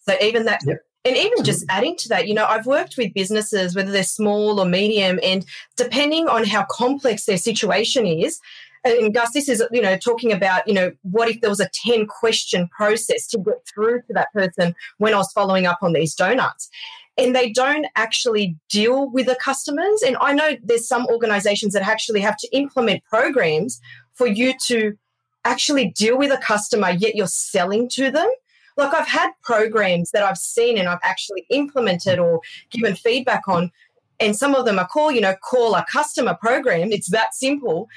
so even that yep. And even just adding to that, you know, I've worked with businesses, whether they're small or medium, and depending on how complex their situation is, and Gus, this is, you know, talking about, you know, what if there was a 10 question process to get through to that person when I was following up on these donuts? And they don't actually deal with the customers. And I know there's some organizations that actually have to implement programs for you to actually deal with a customer, yet you're selling to them. Like I've had programs that I've seen and I've actually implemented or given feedback on, and some of them are called, you know, call a customer program. It's that simple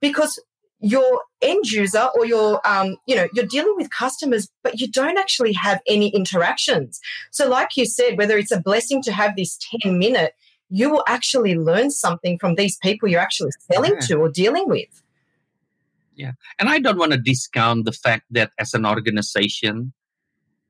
because your end user or your um, you know you're dealing with customers but you don't actually have any interactions so like you said whether it's a blessing to have this 10 minute you will actually learn something from these people you're actually selling yeah. to or dealing with yeah and i don't want to discount the fact that as an organization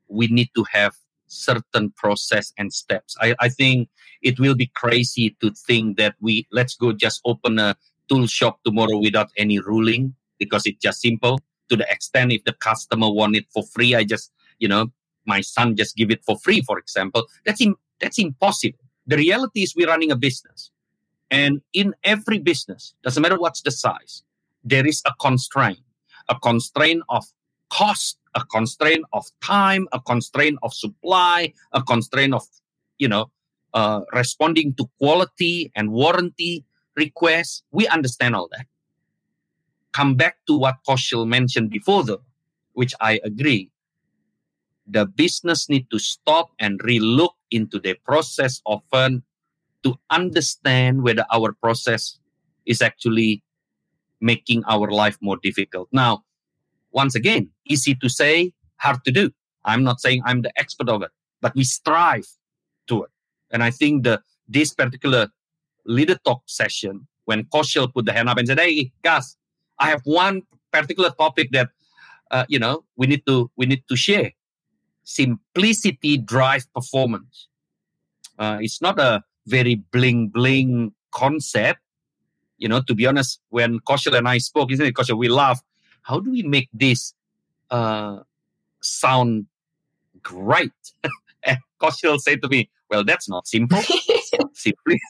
we need to have certain process and steps. I, I think it will be crazy to think that we let's go just open a tool shop tomorrow without any ruling because it's just simple. To the extent if the customer want it for free, I just you know my son just give it for free, for example. That's Im- that's impossible The reality is we're running a business. And in every business, doesn't matter what's the size, there is a constraint, a constraint of cost, a constraint of time, a constraint of supply, a constraint of, you know, uh, responding to quality and warranty requests. We understand all that. Come back to what Kaushal mentioned before, though, which I agree. The business need to stop and relook into the process often to understand whether our process is actually making our life more difficult. Now, once again, easy to say, hard to do. I'm not saying I'm the expert of it, but we strive to it. And I think the this particular leader talk session, when Kaushal put the hand up and said, "Hey, guys, I have one particular topic that uh, you know we need to we need to share. Simplicity drive performance. Uh, it's not a very bling bling concept. You know, to be honest, when Kaushal and I spoke, isn't it, Kaushal? We laugh. How do we make this uh, sound great? [LAUGHS] and Kaushal said to me, "Well, that's not simple. [LAUGHS] [LAUGHS] Simply,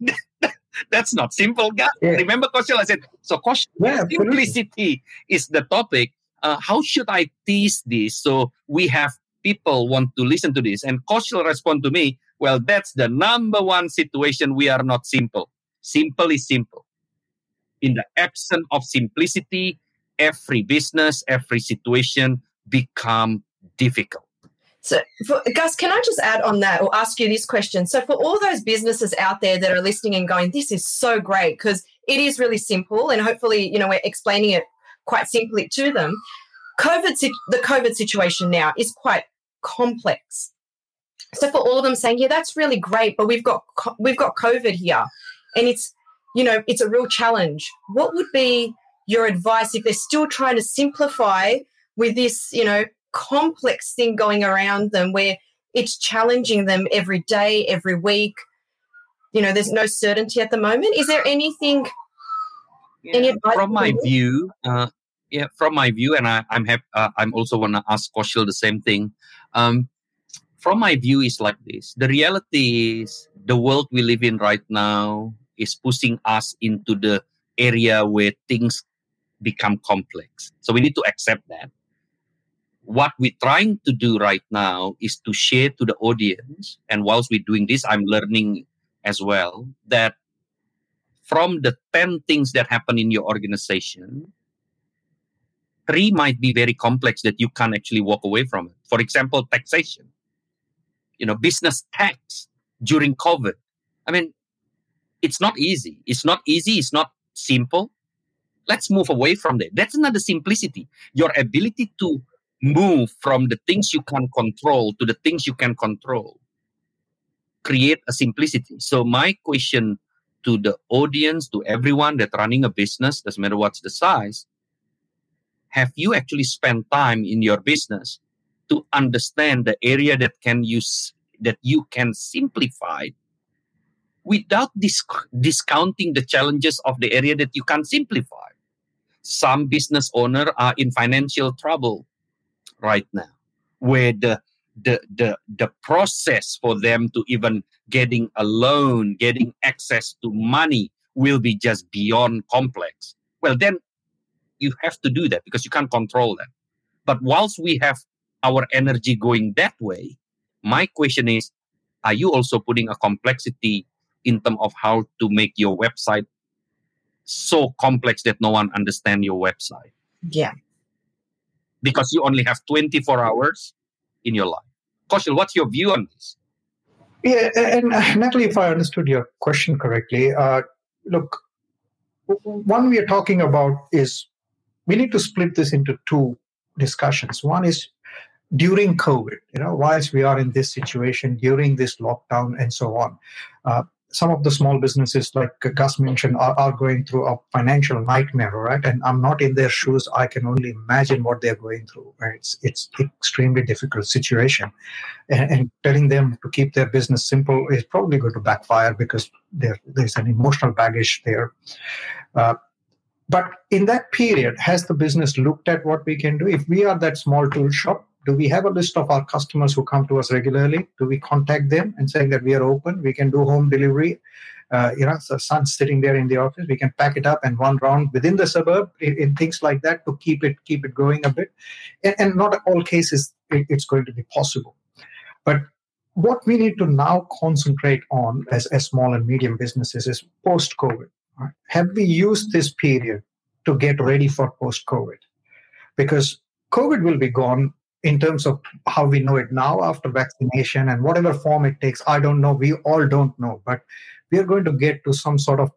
[LAUGHS] that's not simple, guys. Yeah. Remember, Kaushal? I said, so Kaushal, Yeah, absolutely. simplicity is the topic. Uh, how should I tease this so we have people want to listen to this? And Kaushal respond to me, well, that's the number one situation we are not simple. Simple is simple. In the absence of simplicity, every business, every situation become difficult. So, for, Gus, can I just add on that or ask you this question? So, for all those businesses out there that are listening and going, this is so great because it is really simple, and hopefully, you know, we're explaining it quite simply to them. COVID, the COVID situation now is quite complex. So, for all of them saying, yeah, that's really great, but we've got we've got COVID here, and it's you know it's a real challenge. What would be your advice if they're still trying to simplify with this, you know, complex thing going around them where it's challenging them every day, every week. You know, there's no certainty at the moment. Is there anything? Any advice from my view, uh, yeah, from my view, and I, I'm happy. Uh, I'm also want to ask Kaushal the same thing. Um, from my view, is like this: the reality is the world we live in right now is pushing us into the area where things become complex. So we need to accept that. What we're trying to do right now is to share to the audience, and whilst we're doing this, I'm learning as well that from the 10 things that happen in your organization, three might be very complex that you can't actually walk away from it. For example, taxation, you know, business tax during COVID. I mean, it's not easy. It's not easy. It's not simple. Let's move away from that. That's not the simplicity. Your ability to move from the things you can't control to the things you can control create a simplicity. So my question to the audience, to everyone that running a business, doesn't matter what's the size, have you actually spent time in your business to understand the area that can use that you can simplify without dis- discounting the challenges of the area that you can simplify. Some business owner are in financial trouble right now, where the the the the process for them to even getting a loan, getting access to money will be just beyond complex. Well, then you have to do that because you can't control that. But whilst we have our energy going that way, my question is, are you also putting a complexity in terms of how to make your website so complex that no one understand your website? Yeah. Because you only have 24 hours in your life. Kaushal, what's your view on this? Yeah, and uh, Natalie, if I understood your question correctly, uh, look, one we are talking about is we need to split this into two discussions. One is during COVID, you know, whilst we are in this situation, during this lockdown, and so on. Uh, some of the small businesses, like Gus mentioned, are, are going through a financial nightmare, right? And I'm not in their shoes. I can only imagine what they're going through. Right? It's it's extremely difficult situation, and, and telling them to keep their business simple is probably going to backfire because there there's an emotional baggage there. Uh, but in that period, has the business looked at what we can do? If we are that small tool shop, Do we have a list of our customers who come to us regularly? Do we contact them and saying that we are open? We can do home delivery. Uh, you know, so son's sitting there in the office. We can pack it up and one round within the suburb in, in things like that to keep it keep it going a bit. And, and not all cases it, it's going to be possible. But what we need to now concentrate on as, as small and medium businesses is post COVID. Right? Have we used this period to get ready for post COVID? Because COVID will be gone in terms of how we know it now after vaccination and whatever form it takes. I don't know. We all don't know. But we are going to get to some sort of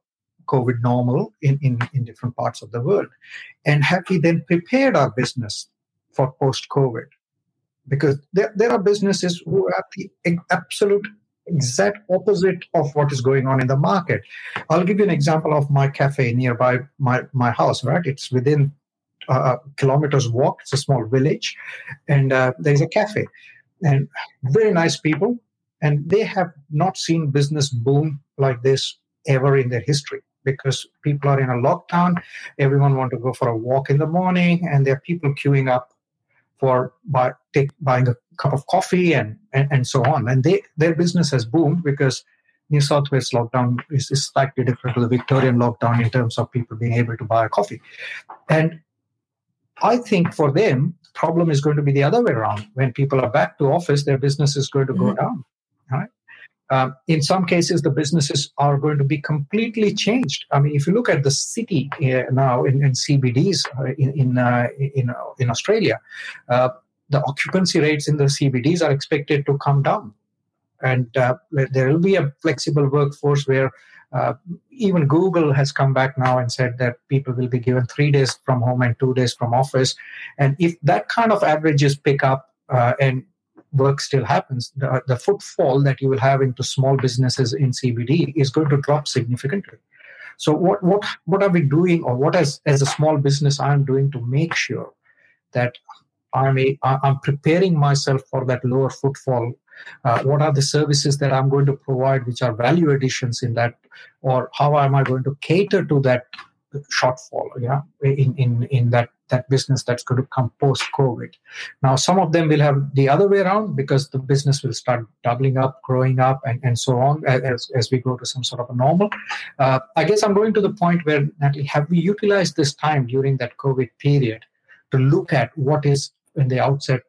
COVID normal in, in, in different parts of the world. And have we then prepared our business for post COVID? Because there, there are businesses who are the absolute exact opposite of what is going on in the market. I'll give you an example of my cafe nearby my, my house, right? It's within uh, kilometers walk. It's a small village, and uh, there is a cafe, and very nice people, and they have not seen business boom like this ever in their history because people are in a lockdown. Everyone want to go for a walk in the morning, and there are people queuing up for buy, take, buying a cup of coffee and, and, and so on. And they their business has boomed because New South Wales lockdown is, is slightly different to the Victorian lockdown in terms of people being able to buy a coffee. And I think for them, problem is going to be the other way around. When people are back to office, their business is going to go mm-hmm. down. Right? Um, in some cases, the businesses are going to be completely changed. I mean, if you look at the city uh, now in, in CBDs uh, in in, uh, in, in Australia, uh, the occupancy rates in the CBDs are expected to come down, and uh, there will be a flexible workforce where uh, even Google has come back now and said that people will be given three days from home and two days from office. And if that kind of averages pick up uh, and work still happens, the, the footfall that you will have into small businesses in CBD is going to drop significantly. So what what what are we doing, or what as as a small business I am doing to make sure that I'm a, I'm preparing myself for that lower footfall uh, what are the services that i'm going to provide which are value additions in that or how am i going to cater to that shortfall yeah in in in that that business that's going to come post covid now some of them will have the other way around because the business will start doubling up growing up and, and so on as, as we go to some sort of a normal. Uh, i guess i'm going to the point where natalie have we utilized this time during that covid period to look at what is in the outset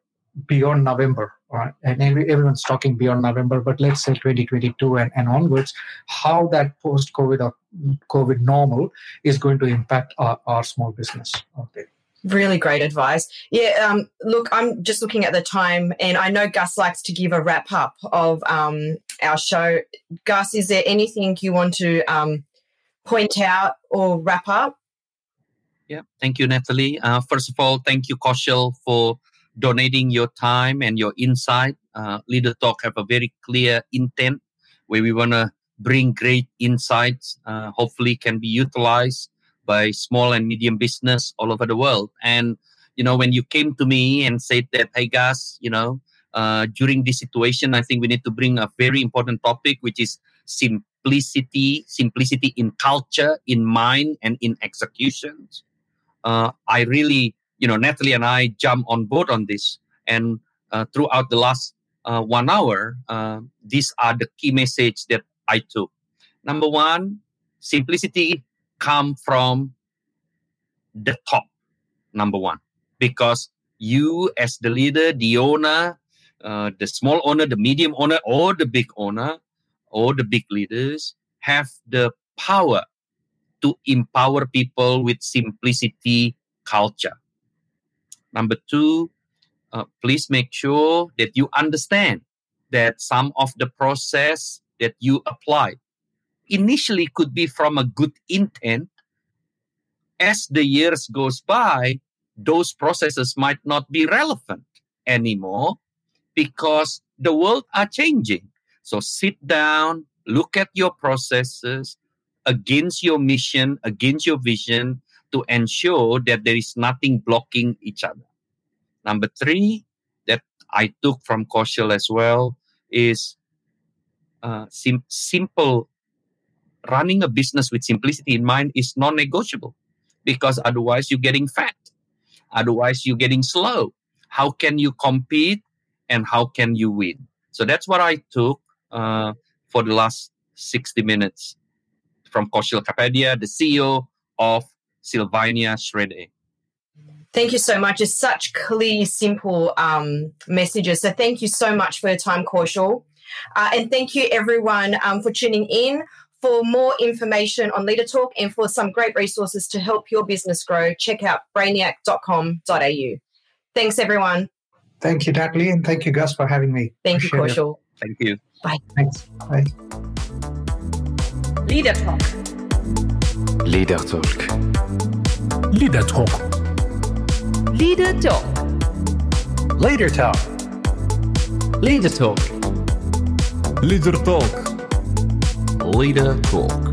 beyond november right? and everyone's talking beyond November, but let's say 2022 and, and onwards, how that post COVID or COVID normal is going to impact our, our small business out there. Really great advice. Yeah, um, look, I'm just looking at the time, and I know Gus likes to give a wrap up of um, our show. Gus, is there anything you want to um, point out or wrap up? Yeah, thank you, Natalie. Uh, first of all, thank you, Kaushal, for donating your time and your insight. Uh, Leader Talk have a very clear intent where we want to bring great insights, uh, hopefully can be utilized by small and medium business all over the world. And, you know, when you came to me and said that, hey guys, you know, uh, during this situation, I think we need to bring a very important topic, which is simplicity, simplicity in culture, in mind, and in executions. Uh, I really you know, Natalie and I jump on board on this. And uh, throughout the last uh, one hour, uh, these are the key message that I took. Number one, simplicity come from the top. Number one, because you as the leader, the owner, uh, the small owner, the medium owner, or the big owner, or the big leaders have the power to empower people with simplicity culture. Number two, uh, please make sure that you understand that some of the process that you apply initially could be from a good intent. As the years goes by, those processes might not be relevant anymore because the world are changing. So sit down, look at your processes against your mission, against your vision, to ensure that there is nothing blocking each other. Number three, that I took from Kaushal as well, is uh, sim- simple. Running a business with simplicity in mind is non negotiable because otherwise you're getting fat. Otherwise, you're getting slow. how can you compete and how can you win. So that's what I took uh, for the last 60 minutes from Kaushal Kapadia, the CEO of Sylvania Schréder Thank you so much. It's such clear, simple um, messages. So thank you so much for your time, Kaushal. Uh, and thank you, everyone, um, for tuning in. For more information on Leader Talk and for some great resources to help your business grow, check out brainiac.com.au. Thanks, everyone. Thank you, Natalie, and thank you, Gus, for having me. Thank Appreciate you, Kaushal. Thank you. Bye. Thanks. Bye. Leader Talk. Leader Talk. Leader Talk. Leader Talk. Later Talk. Leader Talk. Leader Talk. Leader Talk.